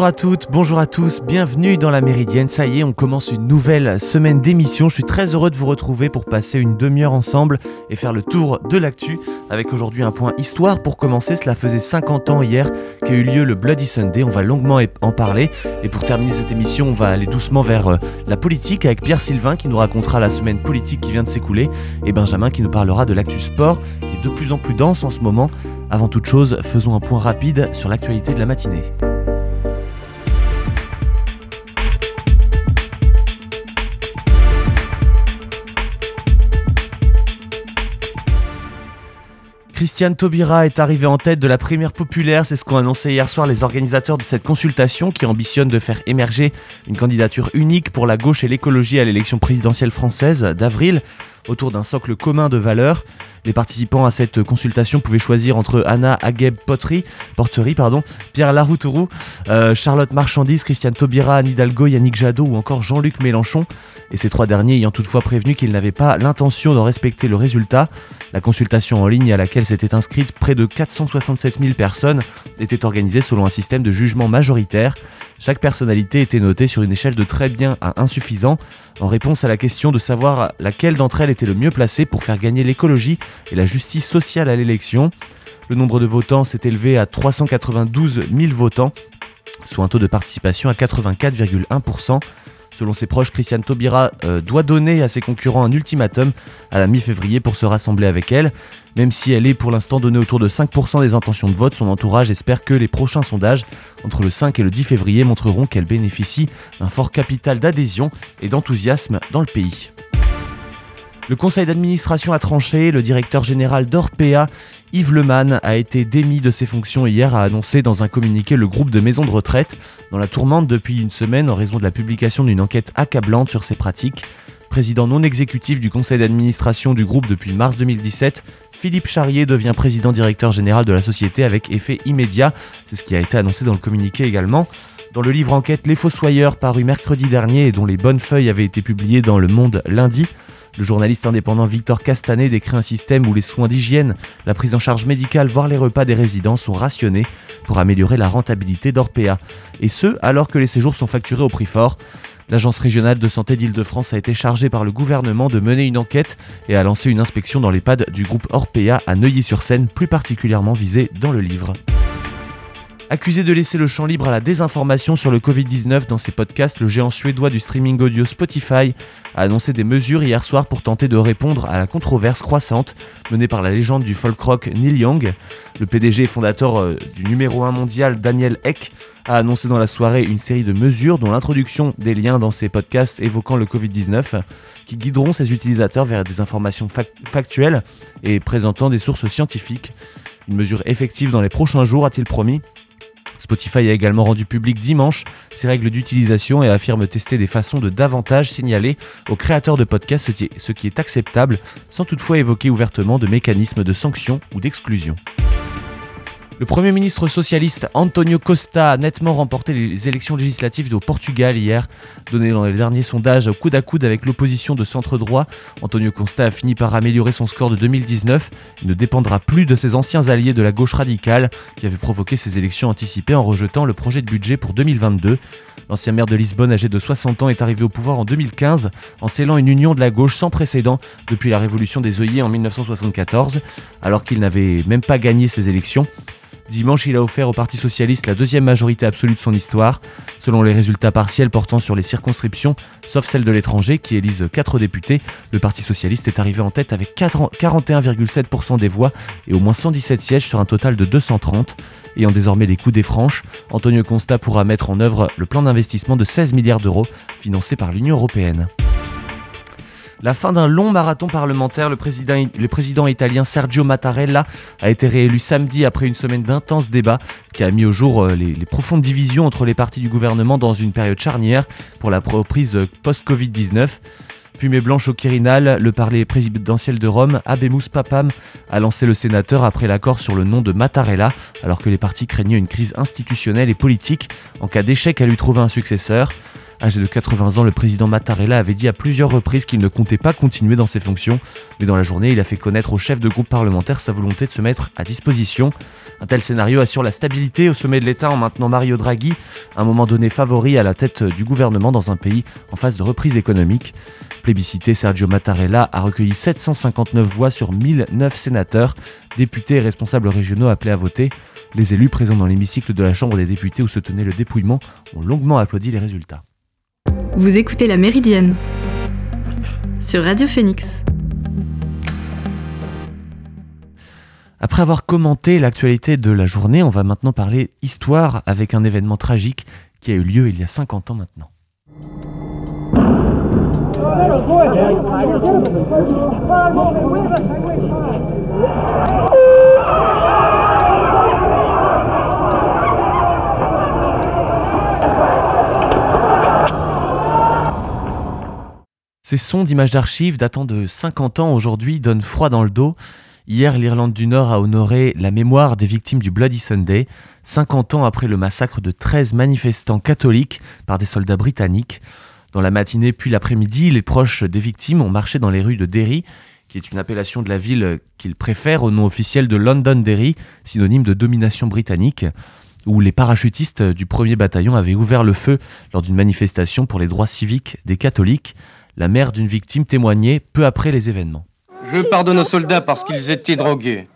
Bonjour à toutes, bonjour à tous, bienvenue dans la Méridienne. Ça y est, on commence une nouvelle semaine d'émission. Je suis très heureux de vous retrouver pour passer une demi-heure ensemble et faire le tour de l'actu. Avec aujourd'hui un point histoire pour commencer. Cela faisait 50 ans hier qu'a eu lieu le Bloody Sunday. On va longuement en parler. Et pour terminer cette émission, on va aller doucement vers euh, la politique avec Pierre Sylvain qui nous racontera la semaine politique qui vient de s'écouler et Benjamin qui nous parlera de l'actu sport qui est de plus en plus dense en ce moment. Avant toute chose, faisons un point rapide sur l'actualité de la matinée. Christiane Taubira est arrivée en tête de la primaire populaire, c'est ce qu'ont annoncé hier soir les organisateurs de cette consultation qui ambitionne de faire émerger une candidature unique pour la gauche et l'écologie à l'élection présidentielle française d'avril autour d'un socle commun de valeurs. Les participants à cette consultation pouvaient choisir entre Anna Pottery, Porterie, Pierre Laroutourou, euh, Charlotte Marchandise, Christiane Taubira, Anne Hidalgo, Yannick Jadot ou encore Jean-Luc Mélenchon. Et ces trois derniers ayant toutefois prévenu qu'ils n'avaient pas l'intention de respecter le résultat. La consultation en ligne à laquelle s'étaient inscrites près de 467 000 personnes était organisée selon un système de jugement majoritaire. Chaque personnalité était notée sur une échelle de très bien à insuffisant, en réponse à la question de savoir laquelle d'entre elles était le mieux placée pour faire gagner l'écologie et la justice sociale à l'élection. Le nombre de votants s'est élevé à 392 000 votants, soit un taux de participation à 84,1%. Selon ses proches, Christiane Taubira euh, doit donner à ses concurrents un ultimatum à la mi-février pour se rassembler avec elle. Même si elle est pour l'instant donnée autour de 5% des intentions de vote, son entourage espère que les prochains sondages entre le 5 et le 10 février montreront qu'elle bénéficie d'un fort capital d'adhésion et d'enthousiasme dans le pays. Le conseil d'administration a tranché, le directeur général d'Orpea, Yves Leman, a été démis de ses fonctions hier, a annoncé dans un communiqué le groupe de maisons de retraite, dans la tourmente depuis une semaine en raison de la publication d'une enquête accablante sur ses pratiques. Président non exécutif du conseil d'administration du groupe depuis mars 2017, Philippe Charrier devient président directeur général de la société avec effet immédiat. C'est ce qui a été annoncé dans le communiqué également. Dans le livre enquête Les Fossoyeurs, paru mercredi dernier et dont les bonnes feuilles avaient été publiées dans Le Monde lundi, le journaliste indépendant Victor Castanet décrit un système où les soins d'hygiène, la prise en charge médicale, voire les repas des résidents sont rationnés pour améliorer la rentabilité d'Orpea. Et ce, alors que les séjours sont facturés au prix fort. L'Agence régionale de santé d'Île-de-France a été chargée par le gouvernement de mener une enquête et a lancé une inspection dans l'EHPAD du groupe Orpea à Neuilly-sur-Seine, plus particulièrement visé dans le livre. Accusé de laisser le champ libre à la désinformation sur le Covid-19 dans ses podcasts, le géant suédois du streaming audio Spotify a annoncé des mesures hier soir pour tenter de répondre à la controverse croissante menée par la légende du folk rock Neil Young. Le PDG et fondateur euh, du numéro 1 mondial Daniel Eck a annoncé dans la soirée une série de mesures dont l'introduction des liens dans ses podcasts évoquant le Covid-19 qui guideront ses utilisateurs vers des informations factuelles et présentant des sources scientifiques. Une mesure effective dans les prochains jours, a-t-il promis? Spotify a également rendu public dimanche ses règles d'utilisation et affirme tester des façons de davantage signaler aux créateurs de podcasts ce qui est acceptable, sans toutefois évoquer ouvertement de mécanismes de sanction ou d'exclusion. Le Premier ministre socialiste Antonio Costa a nettement remporté les élections législatives au Portugal hier. Donné dans les derniers sondages au coude à coude avec l'opposition de centre droit, Antonio Costa a fini par améliorer son score de 2019. Il ne dépendra plus de ses anciens alliés de la gauche radicale qui avaient provoqué ces élections anticipées en rejetant le projet de budget pour 2022. L'ancien maire de Lisbonne, âgé de 60 ans, est arrivé au pouvoir en 2015 en scellant une union de la gauche sans précédent depuis la révolution des œillets en 1974, alors qu'il n'avait même pas gagné ces élections. Dimanche, il a offert au Parti Socialiste la deuxième majorité absolue de son histoire, selon les résultats partiels portant sur les circonscriptions, sauf celle de l'étranger qui élise 4 députés. Le Parti Socialiste est arrivé en tête avec 41,7% des voix et au moins 117 sièges sur un total de 230. Ayant désormais les coups des franches, Antonio Consta pourra mettre en œuvre le plan d'investissement de 16 milliards d'euros financé par l'Union européenne. La fin d'un long marathon parlementaire, le président, italien Sergio Mattarella a été réélu samedi après une semaine d'intenses débats qui a mis au jour euh, les, profondes divisions entre les partis du gouvernement dans une période charnière pour la reprise euh, post-Covid-19. Fumée blanche au Quirinal, le parler présidentiel de Rome, Abemus Papam, a lancé le sénateur après l'accord sur le nom de Mattarella, alors que les partis craignaient une crise institutionnelle et politique en cas d'échec à lui trouver un successeur. Âgé de 80 ans, le président Mattarella avait dit à plusieurs reprises qu'il ne comptait pas continuer dans ses fonctions, mais dans la journée, il a fait connaître au chef de groupe parlementaire sa volonté de se mettre à disposition. Un tel scénario assure la stabilité au sommet de l'État en maintenant Mario Draghi, un moment donné favori à la tête du gouvernement dans un pays en phase de reprise économique. Plébiscité, Sergio Mattarella a recueilli 759 voix sur 1009 sénateurs, députés et responsables régionaux appelés à voter. Les élus présents dans l'hémicycle de la Chambre des députés où se tenait le dépouillement ont longuement applaudi les résultats. Vous écoutez La Méridienne sur Radio Phoenix. Après avoir commenté l'actualité de la journée, on va maintenant parler histoire avec un événement tragique qui a eu lieu il y a 50 ans maintenant. Ces sons d'images d'archives datant de 50 ans aujourd'hui donnent froid dans le dos. Hier, l'Irlande du Nord a honoré la mémoire des victimes du Bloody Sunday, 50 ans après le massacre de 13 manifestants catholiques par des soldats britanniques. Dans la matinée puis l'après-midi, les proches des victimes ont marché dans les rues de Derry, qui est une appellation de la ville qu'ils préfèrent au nom officiel de Londonderry, synonyme de domination britannique, où les parachutistes du premier bataillon avaient ouvert le feu lors d'une manifestation pour les droits civiques des catholiques. La mère d'une victime témoignait peu après les événements. Je pardonne aux soldats parce qu'ils étaient drogués.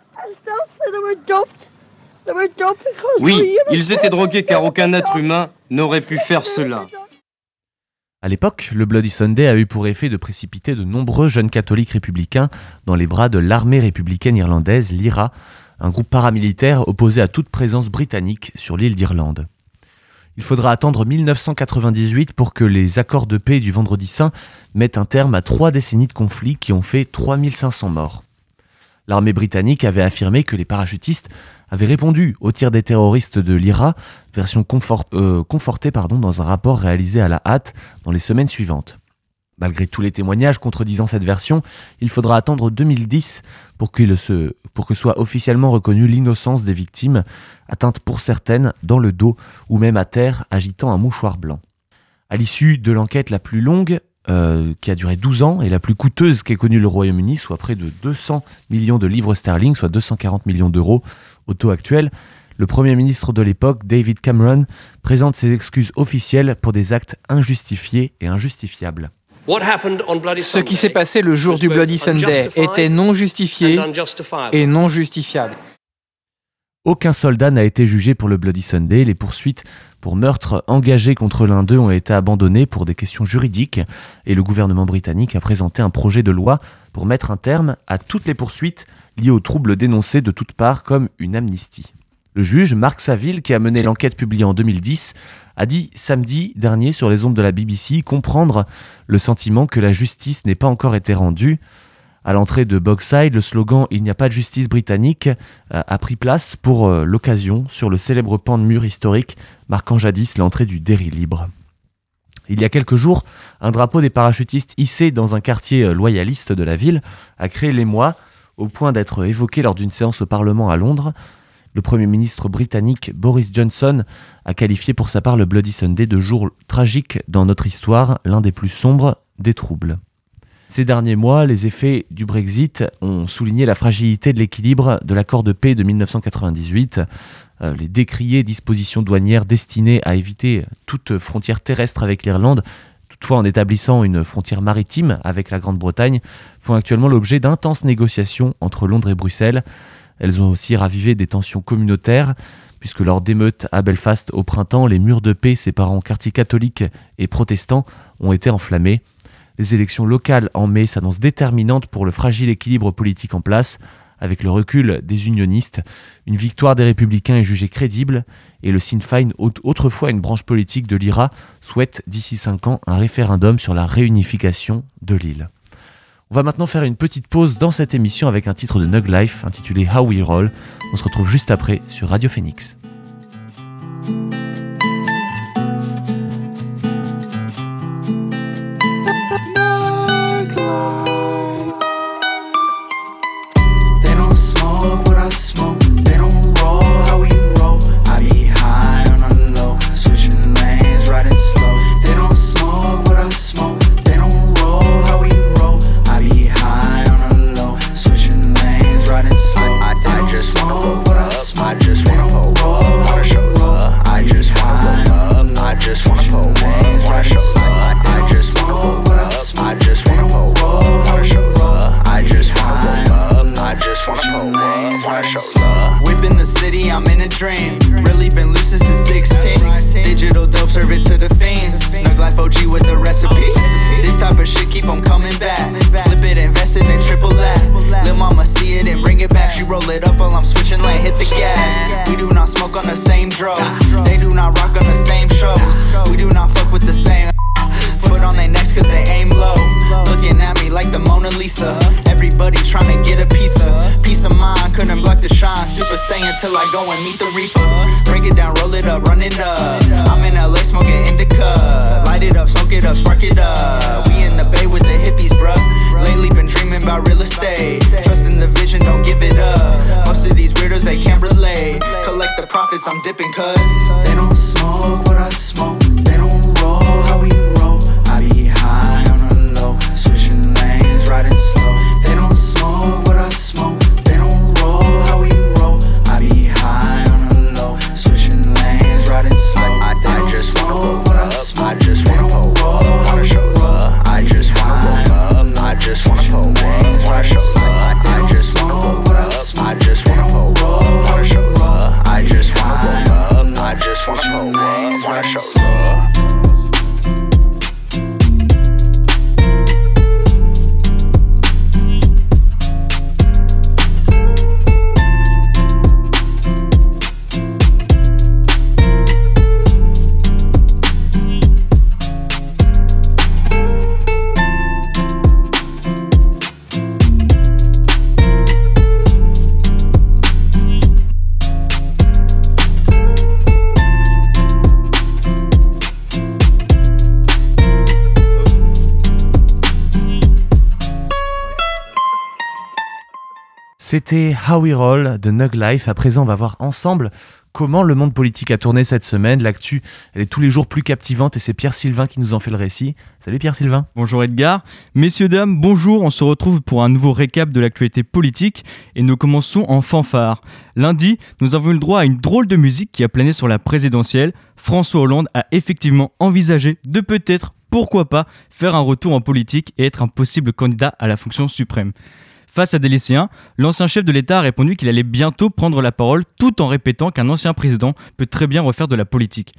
Oui, ils étaient drogués car aucun être humain n'aurait pu faire cela. À l'époque, le Bloody Sunday a eu pour effet de précipiter de nombreux jeunes catholiques républicains dans les bras de l'armée républicaine irlandaise, l'IRA, un groupe paramilitaire opposé à toute présence britannique sur l'île d'Irlande. Il faudra attendre 1998 pour que les accords de paix du Vendredi Saint mettent un terme à trois décennies de conflits qui ont fait 3500 morts. L'armée britannique avait affirmé que les parachutistes avaient répondu au tir des terroristes de l'IRA, version euh, confortée dans un rapport réalisé à la hâte dans les semaines suivantes. Malgré tous les témoignages contredisant cette version, il faudra attendre 2010 pour, que soit officiellement reconnue l'innocence des victimes, atteintes pour certaines dans le dos ou même à terre agitant un mouchoir blanc. À l'issue de l'enquête la plus longue, euh, qui a duré 12 ans, et la plus coûteuse qu'ait connue le Royaume-Uni, soit près de 200 millions de livres sterling, soit 240 millions d'euros au taux actuel, le Premier ministre de l'époque, David Cameron, présente ses excuses officielles pour des actes injustifiés et injustifiables. Ce qui s'est passé le jour du Bloody Sunday était non justifié et non justifiable. Aucun soldat n'a été jugé pour le Bloody Sunday. Les poursuites pour meurtre engagées contre l'un d'eux ont été abandonnées pour des questions juridiques et le gouvernement britannique a présenté un projet de loi pour mettre un terme à toutes les poursuites liées aux troubles dénoncés de toutes parts comme une amnistie. Le juge Marc Saville, qui a mené l'enquête publiée en 2010, a dit samedi dernier sur les ondes de la BBC comprendre le sentiment que la justice n'ait pas encore été rendue. À l'entrée de Bogside, le slogan Il n'y a pas de justice britannique euh, a pris place pour euh, l'occasion sur le célèbre pan de mur historique marquant jadis l'entrée du Derry libre. Il y a quelques jours, un drapeau des parachutistes hissé dans un quartier euh, loyaliste de la ville a créé l'émoi au point d'être évoqué lors d'une séance au Parlement à Londres. Le Premier ministre britannique Boris Johnson a qualifié pour sa part le Bloody Sunday de jour tragique dans notre histoire, l'un des plus sombres des troubles. Ces derniers mois, les effets du Brexit ont souligné la fragilité de l'équilibre de l'accord de paix de 1998. Euh, les décriées dispositions douanières destinées à éviter toute frontière terrestre avec l'Irlande, toutefois en établissant une frontière maritime avec la Grande-Bretagne, font actuellement l'objet d'intenses négociations entre Londres et Bruxelles. Elles ont aussi ravivé des tensions communautaires, puisque lors d'émeutes à Belfast au printemps, les murs de paix séparant quartiers catholiques et protestants ont été enflammés. Les élections locales en mai s'annoncent déterminantes pour le fragile équilibre politique en place. Avec le recul des unionistes, une victoire des républicains est jugée crédible et le Sinn Féin, autrefois une branche politique de l'IRA, souhaite d'ici 5 ans un référendum sur la réunification de l'île. On va maintenant faire une petite pause dans cette émission avec un titre de Nug Life intitulé How We Roll. On se retrouve juste après sur Radio Phoenix. Mama see it and bring it back. She roll it up while I'm switching lane, hit the gas. We do not smoke on the same drug. They do not rock on the same shows. We do not fuck with the same. Foot on their necks cause they aim low. Looking at me like the Mona Lisa. Everybody trying to get a piece of peace of mind. Couldn't block the shine. Super Saiyan till I go and meet the Reaper. Break it down, roll it up, run it up. I'm in LA smoking indica. Light it up, smoke it up, spark it up. We in the bay with the hippies, bruh. Lately been dreaming about real estate. Trust in the vision, don't give it up. Most of these weirdos they can't relate. Collect the profits, I'm dipping cuz they don't smoke what I smoke. C'était How We Roll de Nug Life. À présent, on va voir ensemble comment le monde politique a tourné cette semaine. L'actu, elle est tous les jours plus captivante et c'est Pierre Sylvain qui nous en fait le récit. Salut Pierre Sylvain. Bonjour Edgar. Messieurs, dames, bonjour. On se retrouve pour un nouveau récap de l'actualité politique et nous commençons en fanfare. Lundi, nous avons eu le droit à une drôle de musique qui a plané sur la présidentielle. François Hollande a effectivement envisagé de peut-être, pourquoi pas, faire un retour en politique et être un possible candidat à la fonction suprême. Face à des lycéens, l'ancien chef de l'État a répondu qu'il allait bientôt prendre la parole tout en répétant qu'un ancien président peut très bien refaire de la politique.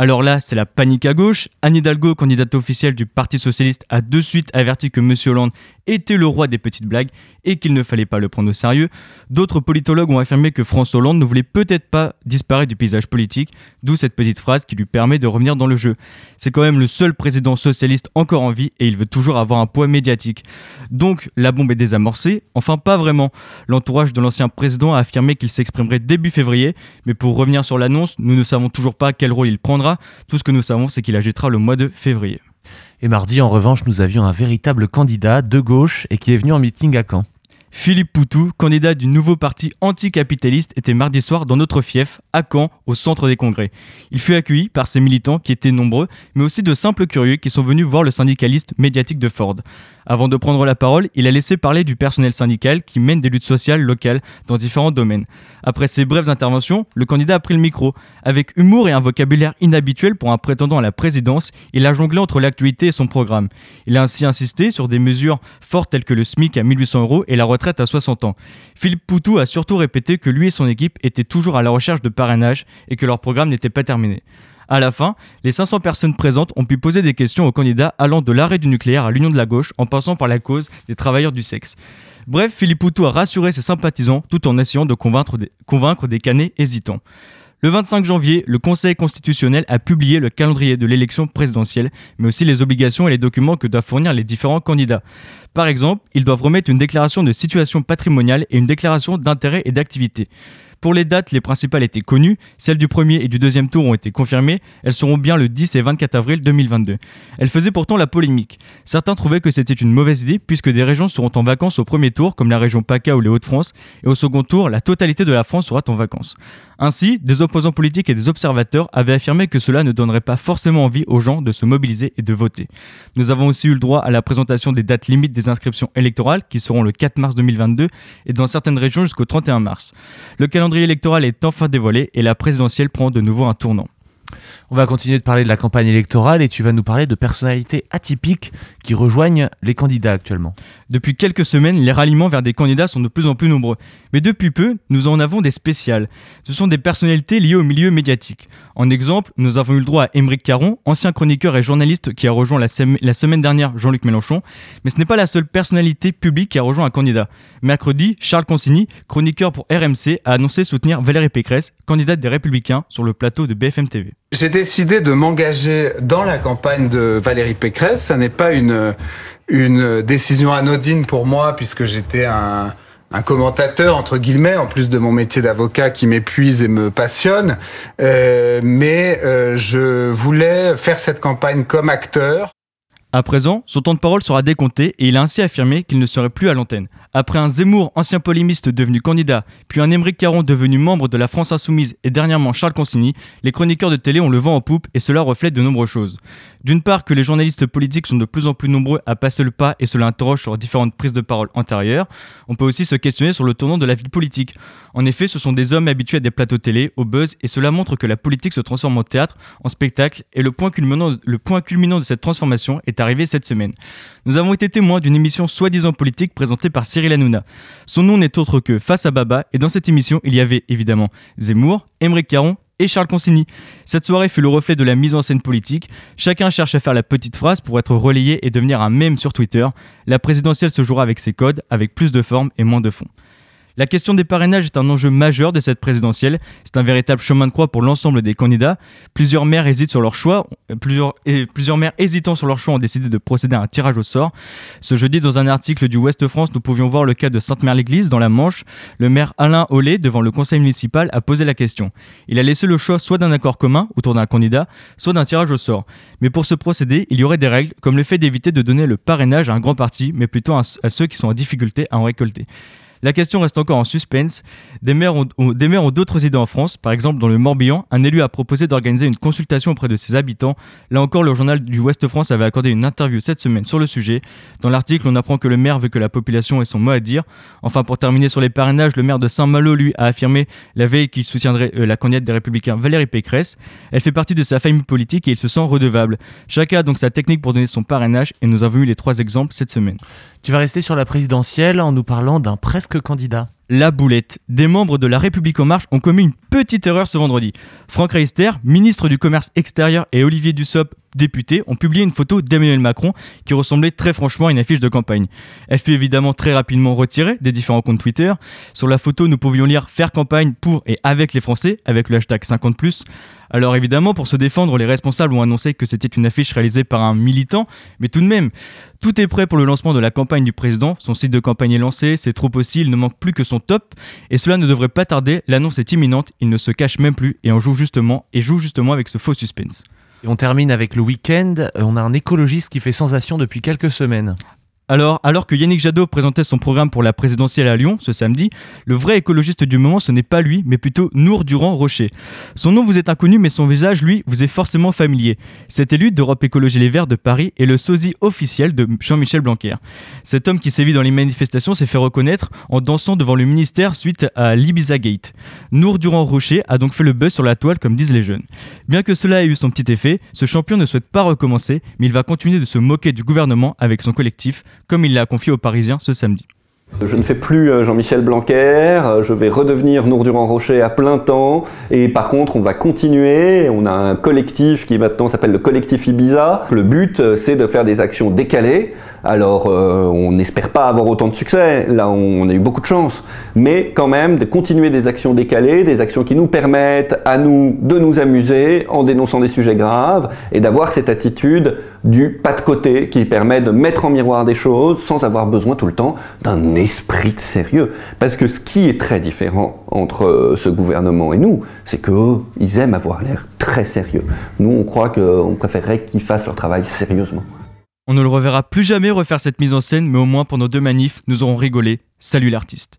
Alors là, c'est la panique à gauche. Anne Hidalgo, candidate officielle du Parti Socialiste, a de suite averti que M. Hollande était le roi des petites blagues et qu'il ne fallait pas le prendre au sérieux. D'autres politologues ont affirmé que François Hollande ne voulait peut-être pas disparaître du paysage politique, d'où cette petite phrase qui lui permet de revenir dans le jeu. C'est quand même le seul président socialiste encore en vie et il veut toujours avoir un poids médiatique. Donc la bombe est désamorcée, enfin pas vraiment. L'entourage de l'ancien président a affirmé qu'il s'exprimerait début février, mais pour revenir sur l'annonce, nous ne savons toujours pas quel rôle il prendra. Tout ce que nous savons, c'est qu'il agitera le mois de février. Et mardi, en revanche, nous avions un véritable candidat de gauche et qui est venu en meeting à Caen. Philippe Poutou, candidat du nouveau parti anticapitaliste, était mardi soir dans notre fief, à Caen, au centre des congrès. Il fut accueilli par ses militants qui étaient nombreux, mais aussi de simples curieux qui sont venus voir le syndicaliste médiatique de Ford. Avant de prendre la parole, il a laissé parler du personnel syndical qui mène des luttes sociales locales dans différents domaines. Après ces brèves interventions, le candidat a pris le micro. Avec humour et un vocabulaire inhabituel pour un prétendant à la présidence, il a jonglé entre l'actualité et son programme. Il a ainsi insisté sur des mesures fortes telles que le SMIC à 1800 euros et la retraite à 60 ans. Philippe Poutou a surtout répété que lui et son équipe étaient toujours à la recherche de parrainage et que leur programme n'était pas terminé. À la fin, les 500 personnes présentes ont pu poser des questions aux candidats allant de l'arrêt du nucléaire à l'union de la gauche en passant par la cause des travailleurs du sexe. Bref, Philippe Poutou a rassuré ses sympathisants tout en essayant de convaincre des, convaincre des canets hésitants. Le 25 janvier, le Conseil constitutionnel a publié le calendrier de l'élection présidentielle, mais aussi les obligations et les documents que doivent fournir les différents candidats. Par exemple, ils doivent remettre une déclaration de situation patrimoniale et une déclaration d'intérêt et d'activité. Pour les dates, les principales étaient connues, celles du premier et du deuxième tour ont été confirmées, elles seront bien le 10 et 24 avril 2022. Elles faisaient pourtant la polémique. Certains trouvaient que c'était une mauvaise idée puisque des régions seront en vacances au premier tour, comme la région PACA ou les Hauts-de-France, et au second tour, la totalité de la France sera en vacances. Ainsi, des opposants politiques et des observateurs avaient affirmé que cela ne donnerait pas forcément envie aux gens de se mobiliser et de voter. Nous avons aussi eu le droit à la présentation des dates limites des inscriptions électorales qui seront le 4 mars 2022 et dans certaines régions jusqu'au 31 mars. Le calendrier électoral est enfin dévoilé et la présidentielle prend de nouveau un tournant. On va continuer de parler de la campagne électorale et tu vas nous parler de personnalités atypiques qui rejoignent les candidats actuellement. Depuis quelques semaines, les ralliements vers des candidats sont de plus en plus nombreux. Mais depuis peu, nous en avons des spéciales. Ce sont des personnalités liées au milieu médiatique. En exemple, nous avons eu le droit à Émeric Caron, ancien chroniqueur et journaliste qui a rejoint la, semaine dernière Jean-Luc Mélenchon. Mais ce n'est pas la seule personnalité publique qui a rejoint un candidat. Mercredi, Charles Consigny, chroniqueur pour RMC, a annoncé soutenir Valérie Pécresse, candidate des Républicains, sur le plateau de BFM TV. J'ai décidé de m'engager dans la campagne de Valérie Pécresse. Ça n'est pas une, une décision anodine pour moi puisque j'étais un, un commentateur entre guillemets en plus de mon métier d'avocat qui m'épuise et me passionne euh, mais euh, je voulais faire cette campagne comme acteur à présent, son temps de parole sera décompté et il a ainsi affirmé qu'il ne serait plus à l'antenne. Après un Zemmour, ancien polémiste devenu candidat, puis un Émeric Caron devenu membre de la France Insoumise et dernièrement Charles Consigny, les chroniqueurs de télé ont le vent en poupe et cela reflète de nombreuses choses. D'une part, que les journalistes politiques sont de plus en plus nombreux à passer le pas et cela interroge sur différentes prises de parole antérieures. On peut aussi se questionner sur le tournant de la vie politique. En effet, ce sont des hommes habitués à des plateaux télé, au buzz, et cela montre que la politique se transforme en théâtre, en spectacle, et le point culminant, le point culminant de cette transformation est arrivé cette semaine. Nous avons été témoins d'une émission soi-disant politique présentée par Cyril Son nom n'est autre que Face à Baba, et dans cette émission, il y avait évidemment Zemmour, Émeric Caron et Charles Consigny. Cette soirée fut le reflet de la mise en scène politique. Chacun cherche à faire la petite phrase pour être relayé et devenir un mème sur Twitter. La présidentielle se jouera avec ses codes, avec plus de forme et moins de fond. La question des parrainages est un enjeu majeur de cette présidentielle. C'est un véritable chemin de croix pour l'ensemble des candidats. Plusieurs maires hésitent sur leur choix. Plusieurs maires hésitant sur leur choix ont décidé de procéder à un tirage au sort. Ce jeudi, dans un article du Ouest France, nous pouvions voir le cas de Sainte-Mère-l'Église dans la Manche. Le maire Alain Ollet, devant le conseil municipal, a posé la question. Il a laissé le choix soit d'un accord commun autour d'un candidat, soit d'un tirage au sort. Mais pour ce procédé, il y aurait des règles, comme le fait d'éviter de donner le parrainage à un grand parti, mais plutôt à ceux qui sont en difficulté à en récolter. La question reste encore en suspense. Des maires ont, d'autres idées en France. Par exemple, dans le Morbihan, un élu a proposé d'organiser une consultation auprès de ses habitants. Là encore, le journal du Ouest France avait accordé une interview cette semaine sur le sujet. Dans l'article, on apprend que le maire veut que la population ait son mot à dire. Enfin, pour terminer sur les parrainages, le maire de Saint-Malo, lui, a affirmé la veille qu'il soutiendrait euh, la candidate des Républicains Valérie Pécresse. Elle fait partie de sa famille politique et il se sent redevable. Chacun a donc sa technique pour donner son parrainage et nous avons eu les trois exemples cette semaine. Tu vas rester sur la présidentielle en nous parlant d'un presque candidat. La boulette. Des membres de La République En Marche ont commis une petite erreur ce vendredi. Franck Reister, ministre du Commerce extérieur, et Olivier Dussopt, député, ont publié une photo d'Emmanuel Macron qui ressemblait très franchement à une affiche de campagne. Elle fut évidemment très rapidement retirée des différents comptes Twitter. Sur la photo, nous pouvions lire Faire campagne pour et avec les Français, avec le hashtag 50+. Alors évidemment, pour se défendre, les responsables ont annoncé que c'était une affiche réalisée par un militant, mais tout de même, tout est prêt pour le lancement de la campagne du président. Son site de campagne est lancé, c'est trop possible, il ne manque plus que son top, et cela ne devrait pas tarder. L'annonce est imminente, il ne se cache même plus et on joue justement et joue justement avec ce faux suspense. On termine avec le week-end. On a un écologiste qui fait sensation depuis quelques semaines. Alors, alors que Yannick Jadot présentait son programme pour la présidentielle à Lyon ce samedi, le vrai écologiste du moment, ce n'est pas lui, mais plutôt Nour Durand-Rocher. Son nom vous est inconnu, mais son visage, lui, vous est forcément familier. Cet élu d'Europe Écologie Les Verts de Paris est le sosie officiel de Jean-Michel Blanquer. Cet homme qui sévit dans les manifestations s'est fait reconnaître en dansant devant le ministère suite à l'Ibiza Gate. Nour Durand-Rocher a donc fait le buzz sur la toile, comme disent les jeunes. Bien que cela ait eu son petit effet, ce champion ne souhaite pas recommencer, mais il va continuer de se moquer du gouvernement avec son collectif comme il l'a confié aux Parisiens ce samedi. Je ne fais plus euh, Jean-Michel Blanquer, euh, je vais redevenir Nour Durand-Rocher à plein temps et par contre on va continuer, on a un collectif qui maintenant s'appelle le collectif Ibiza. Le but euh, c'est de faire des actions décalées. Alors on n'espère pas avoir autant de succès, là on a eu beaucoup de chance, mais quand même de continuer des actions décalées, des actions qui nous permettent à nous de nous amuser en dénonçant des sujets graves et d'avoir cette attitude du pas de côté qui permet de mettre en miroir des choses sans avoir besoin tout le temps d'un esprit de sérieux. Parce que ce qui est très différent entre euh, ce gouvernement et nous, c'est qu'ils aiment avoir l'air très sérieux. Nous, on croit qu'on préférerait qu'ils fassent leur travail sérieusement. On ne le reverra plus jamais refaire cette mise en scène, mais au moins pour nos deux manifs, nous aurons rigolé. Salut l'artiste.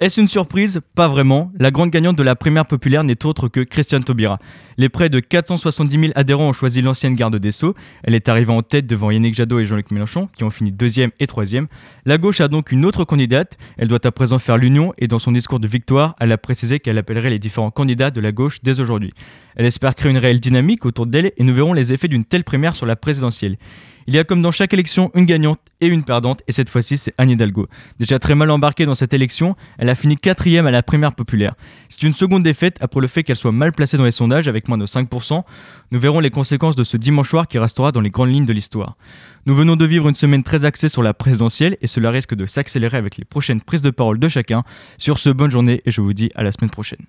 Est-ce une surprise? Pas vraiment. La grande gagnante de la primaire populaire n'est autre que Christiane Taubira. Les près de 470 000 adhérents ont choisi l'ancienne garde des Sceaux. Elle est arrivée en tête devant Yannick Jadot et Jean-Luc Mélenchon, qui ont fini deuxième et troisième. La gauche a donc une autre candidate. Elle doit à présent faire l'union et dans son discours de victoire, elle a précisé qu'elle appellerait les différents candidats de la gauche dès aujourd'hui. Elle espère créer une réelle dynamique autour d'elle et nous verrons les effets d'une telle primaire sur la présidentielle. Il y a comme dans chaque élection une gagnante et une perdante, et cette fois-ci c'est Anne Hidalgo. Déjà très mal embarquée dans cette élection, elle a fini quatrième à la primaire populaire. C'est une seconde défaite après le fait qu'elle soit mal placée dans les sondages avec moins de 5%. Nous verrons les conséquences de ce dimanche soir qui restera dans les grandes lignes de l'histoire. Nous venons de vivre une semaine très axée sur la présidentielle et cela risque de s'accélérer avec les prochaines prises de parole de chacun. Sur ce, bonne journée et je vous dis à la semaine prochaine.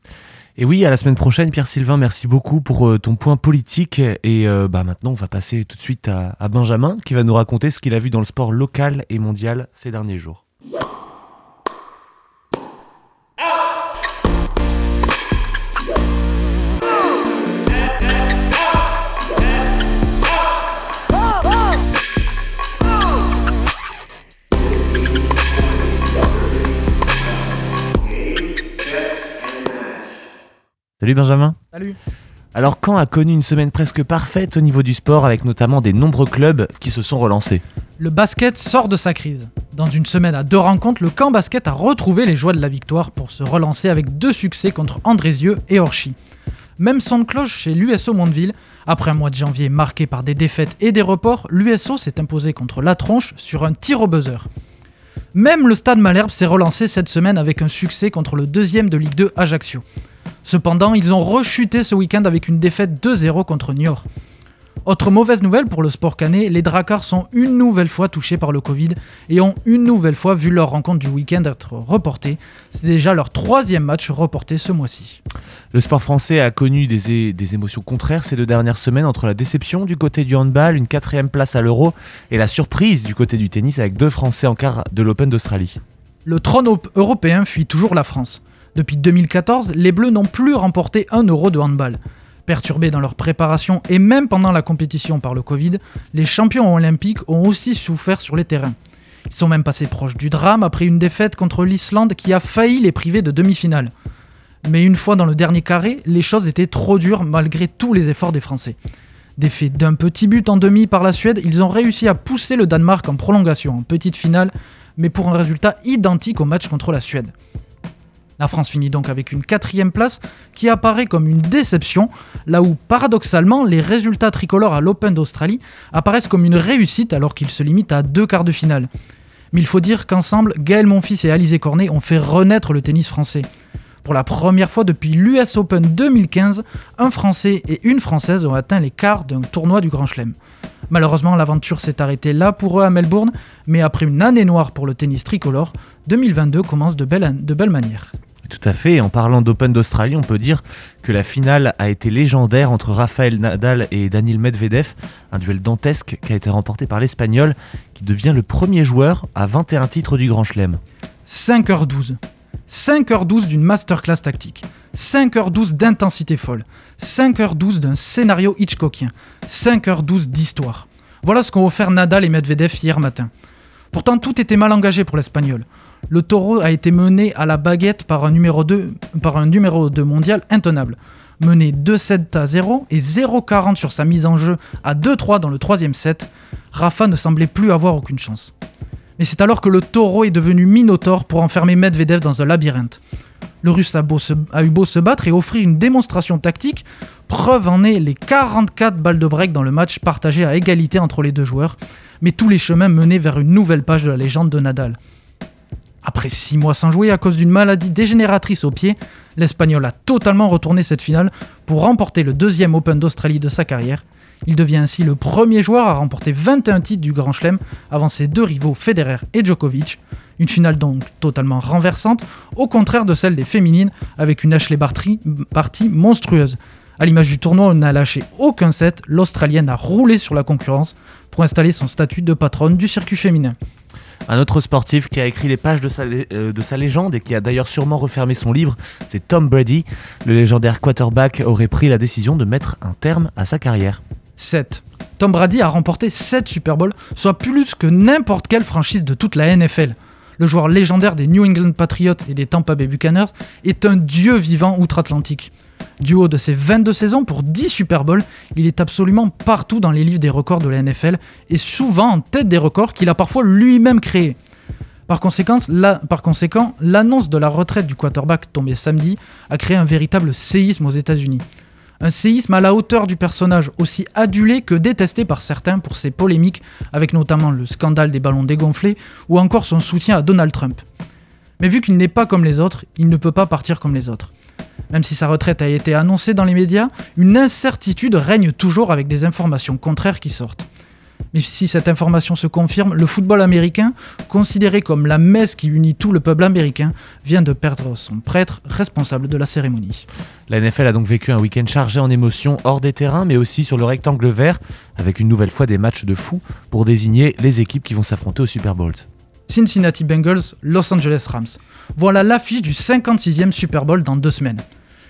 Et oui, à la semaine prochaine, Pierre-Sylvain, merci beaucoup pour euh, ton point politique. Et euh, bah, maintenant, on va passer tout de suite à Benjamin qui va nous raconter ce qu'il a vu dans le sport local et mondial ces derniers jours. Salut Benjamin. Salut. Alors Caen a connu une semaine presque parfaite au niveau du sport avec notamment des nombreux clubs qui se sont relancés. Le basket sort de sa crise. Dans une semaine à deux rencontres, le Caen Basket a retrouvé les joies de la victoire pour se relancer avec deux succès contre Andrézieux et Orchy. Même son de cloche chez l'USO Mondeville. Après un mois de janvier marqué par des défaites et des reports, l'USO s'est imposé contre La Tronche sur un tir au buzzer. Même le Stade Malherbe s'est relancé cette semaine avec un succès contre le deuxième de Ligue 2 Ajaccio. Cependant, ils ont rechuté ce week-end avec une défaite 2-0 contre Niort. Autre mauvaise nouvelle pour le sport canet, les Dracars sont une nouvelle fois touchés par le Covid et ont une nouvelle fois vu leur rencontre du week-end être reportée. C'est déjà leur troisième match reporté ce mois-ci. Le sport français a connu des, des, émotions contraires ces deux dernières semaines entre la déception du côté du handball, une quatrième place à l'euro, et la surprise du côté du tennis avec deux Français en quart de l'Open d'Australie. Le trône européen fuit toujours la France. Depuis 2014, les Bleus n'ont plus remporté un euro de handball. Perturbés dans leur préparation et même pendant la compétition par le Covid, les champions olympiques ont aussi souffert sur les terrains. Ils sont même passés proches du drame après une défaite contre l'Islande qui a failli les priver de demi-finale. Mais une fois dans le dernier carré, les choses étaient trop dures malgré tous les efforts des Français. Défaits d'un petit but en demi par la Suède, ils ont réussi à pousser le Danemark en prolongation en petite finale, mais pour un résultat identique au match contre la Suède. La France finit donc avec une quatrième place qui apparaît comme une déception, là où paradoxalement les résultats tricolores à l'Open d'Australie apparaissent comme une réussite alors qu'ils se limitent à deux quarts de finale. Mais il faut dire qu'ensemble, Gaël Monfils et Alizé Cornet ont fait renaître le tennis français. Pour la première fois depuis l'US Open 2015, un Français et une Française ont atteint les quarts d'un tournoi du Grand Chelem. Malheureusement, l'aventure s'est arrêtée là pour eux à Melbourne, mais après une année noire pour le tennis tricolore, 2022 commence de de belle manière. Tout à fait. En parlant d'Open d'Australie, on peut dire que la finale a été légendaire entre Rafael Nadal et Daniel Medvedev, un duel dantesque qui a été remporté par l'Espagnol, qui devient le premier joueur à 21 titres du Grand Chelem. 5h12. 5h12 d'une masterclass tactique. 5h12 d'intensité folle. 5h12 d'un scénario Hitchcockien. 5h12 d'histoire. Voilà ce qu'ont offert Nadal et Medvedev hier matin. Pourtant, tout était mal engagé pour l'Espagnol le taureau a été mené à la baguette par un numéro 2, par un numéro mondial intenable. Mené 2-7 à 0 et 0-40 sur sa mise en jeu à 2-3 dans le troisième set, Rafa ne semblait plus avoir aucune chance. Mais c'est alors que le taureau est devenu Minotaur pour enfermer Medvedev dans un labyrinthe. Le russe a, a, eu beau se battre et offrir une démonstration tactique, preuve en est les 44 balles de break dans le match partagé à égalité entre les deux joueurs, mais tous les chemins menaient vers une nouvelle page de la légende de Nadal. Après six mois sans jouer à cause d'une maladie dégénératrice au pied, l'Espagnol a totalement retourné cette finale pour remporter le deuxième Open d'Australie de sa carrière. Il devient ainsi le premier joueur à remporter 21 titres du Grand Chelem avant ses deux rivaux Federer et Djokovic. Une finale donc totalement renversante, au contraire de celle des féminines, avec une Ashley partie monstrueuse. À l'image du tournoi, on n'a lâché aucun set, l'Australienne a roulé sur la concurrence pour installer son statut de patronne du circuit féminin. Un autre sportif qui a écrit les pages de sa, euh, de sa légende et qui a d'ailleurs sûrement refermé son livre, c'est Tom Brady. Le légendaire quarterback aurait pris la décision de mettre un terme à sa carrière. 7. Tom Brady a remporté 7 Super Bowls, soit plus que n'importe quelle franchise de toute la NFL. le joueur légendaire des New England Patriots et des Tampa Bay Buccaneers, est un dieu vivant outre-Atlantique. Du haut de ses 22 saisons pour 10 Super Bowls, il est absolument partout dans les livres des records de la NFL et souvent en tête des records qu'il a parfois lui-même créés. Par conséquent, l'annonce de la retraite du quarterback tombée samedi a créé un véritable séisme aux États-Unis. Un séisme à la hauteur du personnage, aussi adulé que détesté par certains pour ses polémiques, avec notamment le scandale des ballons dégonflés ou encore son soutien à Donald Trump. Mais vu qu'il n'est pas comme les autres, il ne peut pas partir comme les autres. Même si sa retraite a été annoncée dans les médias, une incertitude règne toujours avec des informations contraires qui sortent. Mais si cette information se confirme, le football américain, considéré comme la messe qui unit tout le peuple américain, vient de perdre son prêtre responsable de la cérémonie. La NFL a donc vécu un week-end chargé en émotions hors des terrains, mais aussi sur le rectangle vert, avec une nouvelle fois des matchs de fou pour désigner les équipes qui vont s'affronter au Super Bowl. Cincinnati Bengals, Los Angeles Rams. Voilà l'affiche du 56e Super Bowl dans deux semaines.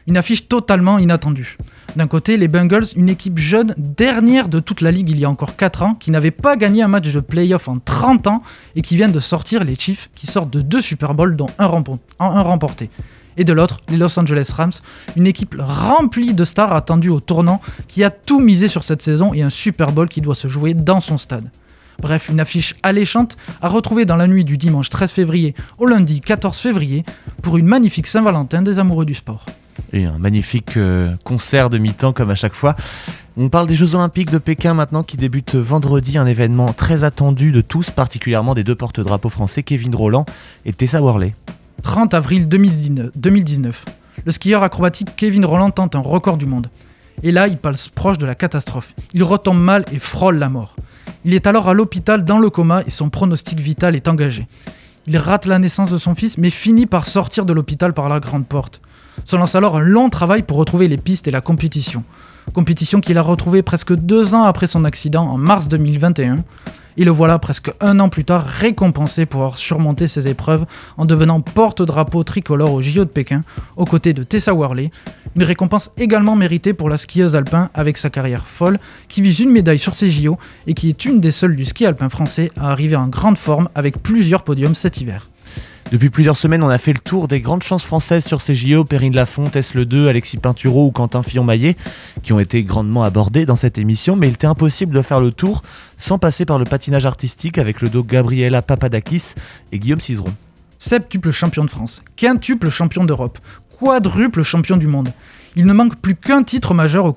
Une affiche totalement inattendue. D'un côté, les Bengals, une équipe jeune, dernière de toute la ligue il y a encore 4 ans, qui n'avait pas gagné un match de playoff en 30 ans et qui viennent de sortir les Chiefs, qui sortent de deux Super Bowls, dont un, remporté. Et de l'autre, les Los Angeles Rams, une équipe remplie de stars attendues au tournant, qui a tout misé sur cette saison et un Super Bowl qui doit se jouer dans son stade. Bref, une affiche alléchante à retrouver dans la nuit du dimanche 13 février au lundi 14 février pour une magnifique Saint-Valentin des amoureux du sport et un magnifique euh, concert de mi-temps comme à chaque fois. On parle des Jeux Olympiques de Pékin maintenant qui débutent vendredi, un événement très attendu de tous, particulièrement des deux porte-drapeaux français Kevin Roland et Tessa Worley. 30 avril 2019. Le skieur acrobatique Kevin Roland tente un record du monde. Et là, il passe proche de la catastrophe. Il retombe mal et frôle la mort. Il est alors à l'hôpital dans le coma et son pronostic vital est engagé. Il rate la naissance de son fils mais finit par sortir de l'hôpital par la grande porte. Se lance alors un long travail pour retrouver les pistes et la compétition. Compétition qu'il a retrouvée presque deux ans après son accident en mars 2021. Et le voilà presque un an plus tard récompensé pour avoir surmonté ses épreuves en devenant porte-drapeau tricolore au JO de Pékin aux côtés de Tessa Worley. Une récompense également méritée pour la skieuse alpin avec sa carrière folle qui vise une médaille sur ces JO et qui est une des seules du ski alpin français à arriver en grande forme avec plusieurs podiums cet hiver. Depuis plusieurs semaines, on a fait le tour des grandes chances françaises sur ces JO, Perrine Lafont, Le 2, Alexis Pinturo ou Quentin Fillon-Maillet, qui ont été grandement abordés dans cette émission, mais il était impossible de faire le tour sans passer par le patinage artistique avec le dos Gabriela Papadakis et Guillaume Cizeron. Septuple champion de France, quintuple champion d'Europe, quadruple champion du monde. Il ne manque plus qu'un titre majeur au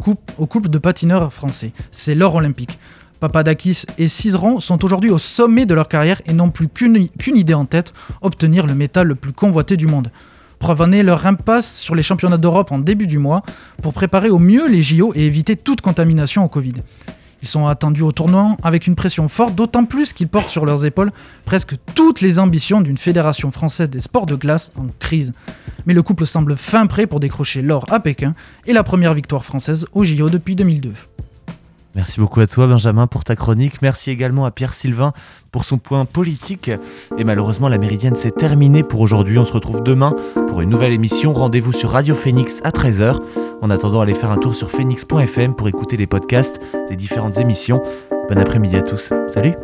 couple de patineurs français, c'est l'or olympique. Papadakis et Cizeron sont aujourd'hui au sommet de leur carrière et n'ont plus qu'une idée en tête, obtenir le métal le plus convoité du monde. Preuve en leur impasse sur les championnats d'Europe en début du mois pour préparer au mieux les JO et éviter toute contamination au Covid. Ils sont attendus au tournoi avec une pression forte, d'autant plus qu'ils portent sur leurs épaules presque toutes les ambitions d'une fédération française des sports de glace en crise. Mais le couple semble fin prêt pour décrocher l'or à Pékin et la première victoire française au JO depuis 2002. Merci beaucoup à toi Benjamin pour ta chronique. Merci également à Pierre Sylvain pour son point politique. Et malheureusement la méridienne s'est terminée pour aujourd'hui. On se retrouve demain pour une nouvelle émission. Rendez-vous sur Radio Phoenix à 13h. En attendant, allez faire un tour sur phoenix.fm pour écouter les podcasts des différentes émissions. Bon après-midi à tous. Salut